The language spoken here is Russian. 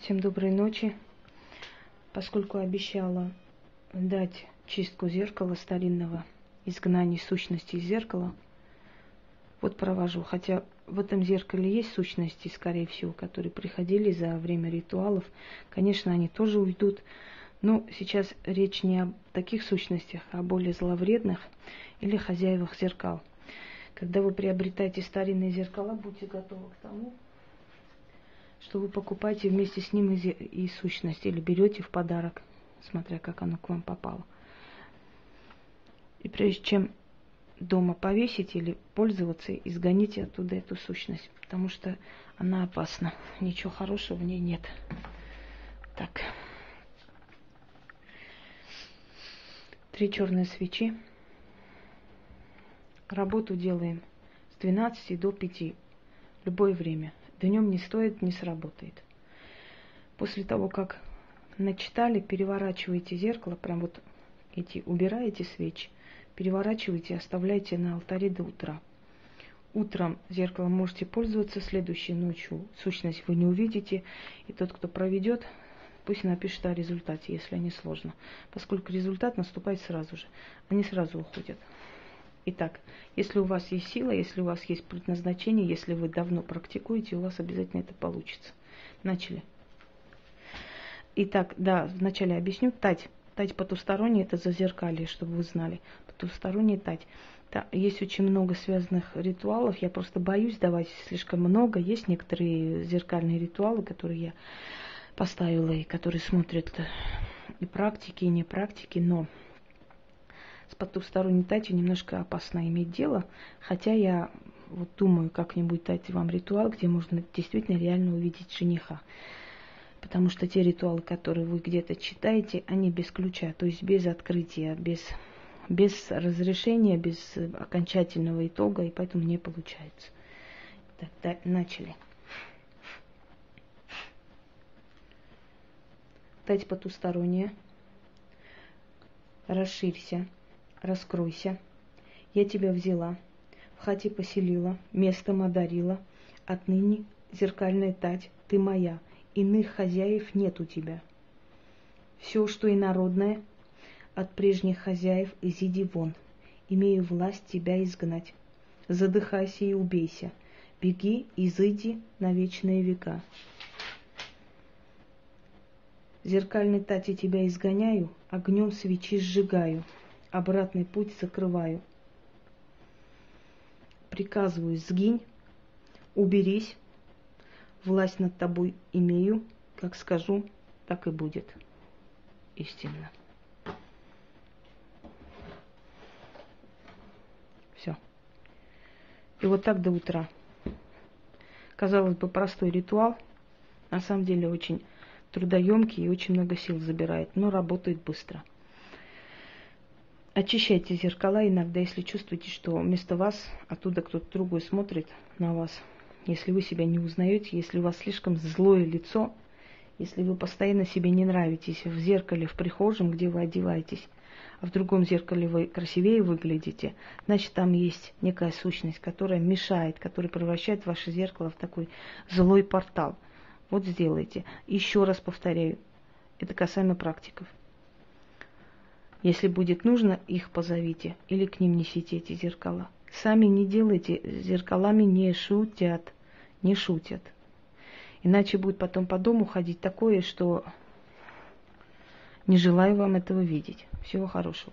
Всем доброй ночи. Поскольку обещала дать чистку зеркала старинного, изгнание сущности из зеркала, вот провожу. Хотя в этом зеркале есть сущности, скорее всего, которые приходили за время ритуалов. Конечно, они тоже уйдут. Но сейчас речь не о таких сущностях, а о более зловредных или хозяевах зеркал. Когда вы приобретаете старинные зеркала, будьте готовы к тому, что вы покупаете вместе с ним и, и сущность, или берете в подарок, смотря как оно к вам попало. И прежде чем дома повесить или пользоваться, изгоните оттуда эту сущность, потому что она опасна. Ничего хорошего в ней нет. Так. Три черные свечи. Работу делаем с 12 до 5. Любое время. Днем не стоит, не сработает. После того, как начитали, переворачиваете зеркало, прям вот эти, убираете свечи, переворачиваете, оставляйте на алтаре до утра. Утром зеркало можете пользоваться, следующей ночью сущность вы не увидите, и тот, кто проведет, пусть напишет о результате, если не сложно, поскольку результат наступает сразу же, они сразу уходят. Итак, если у вас есть сила, если у вас есть предназначение, если вы давно практикуете, у вас обязательно это получится. Начали. Итак, да, вначале объясню. Тать. Тать потусторонний – это зазеркалье, чтобы вы знали. Потусторонний тать. Да, есть очень много связанных ритуалов. Я просто боюсь давать слишком много. Есть некоторые зеркальные ритуалы, которые я поставила и которые смотрят и практики, и не практики, но с потусторонней татью немножко опасно иметь дело, хотя я вот думаю как-нибудь дать вам ритуал, где можно действительно реально увидеть жениха. Потому что те ритуалы, которые вы где-то читаете, они без ключа, то есть без открытия, без, без разрешения, без окончательного итога, и поэтому не получается. Так, да, начали. Дать потустороннее. Расширься раскройся. Я тебя взяла, в хате поселила, местом одарила. Отныне зеркальная тать, ты моя, иных хозяев нет у тебя. Все, что инородное, от прежних хозяев изиди вон. Имею власть тебя изгнать. Задыхайся и убейся. Беги, изыди на вечные века. Зеркальной тати тебя изгоняю, огнем свечи сжигаю обратный путь закрываю. Приказываю, сгинь, уберись, власть над тобой имею, как скажу, так и будет. Истинно. Все. И вот так до утра. Казалось бы, простой ритуал, на самом деле очень трудоемкий и очень много сил забирает, но работает быстро. Очищайте зеркала иногда, если чувствуете, что вместо вас оттуда кто-то другой смотрит на вас. Если вы себя не узнаете, если у вас слишком злое лицо, если вы постоянно себе не нравитесь в зеркале, в прихожем, где вы одеваетесь, а в другом зеркале вы красивее выглядите, значит там есть некая сущность, которая мешает, которая превращает ваше зеркало в такой злой портал. Вот сделайте. Еще раз повторяю, это касаемо практиков. Если будет нужно, их позовите или к ним несите эти зеркала. Сами не делайте, зеркалами не шутят, не шутят. Иначе будет потом по дому ходить такое, что не желаю вам этого видеть. Всего хорошего.